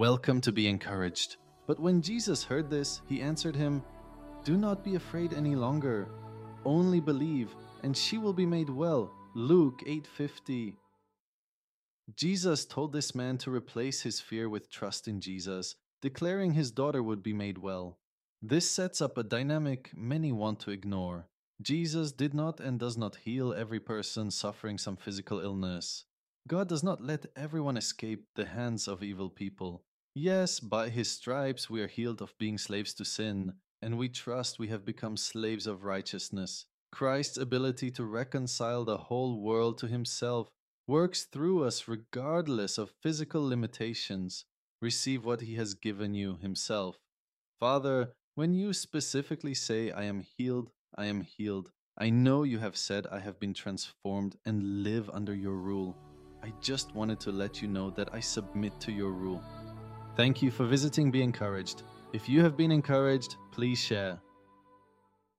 Welcome to be encouraged. But when Jesus heard this, he answered him, Do not be afraid any longer. Only believe, and she will be made well. Luke 8:50. Jesus told this man to replace his fear with trust in Jesus, declaring his daughter would be made well. This sets up a dynamic many want to ignore. Jesus did not and does not heal every person suffering some physical illness. God does not let everyone escape the hands of evil people. Yes, by his stripes we are healed of being slaves to sin, and we trust we have become slaves of righteousness. Christ's ability to reconcile the whole world to himself works through us regardless of physical limitations. Receive what he has given you himself. Father, when you specifically say, I am healed, I am healed, I know you have said, I have been transformed and live under your rule. I just wanted to let you know that I submit to your rule. Thank you for visiting Be Encouraged. If you have been encouraged, please share.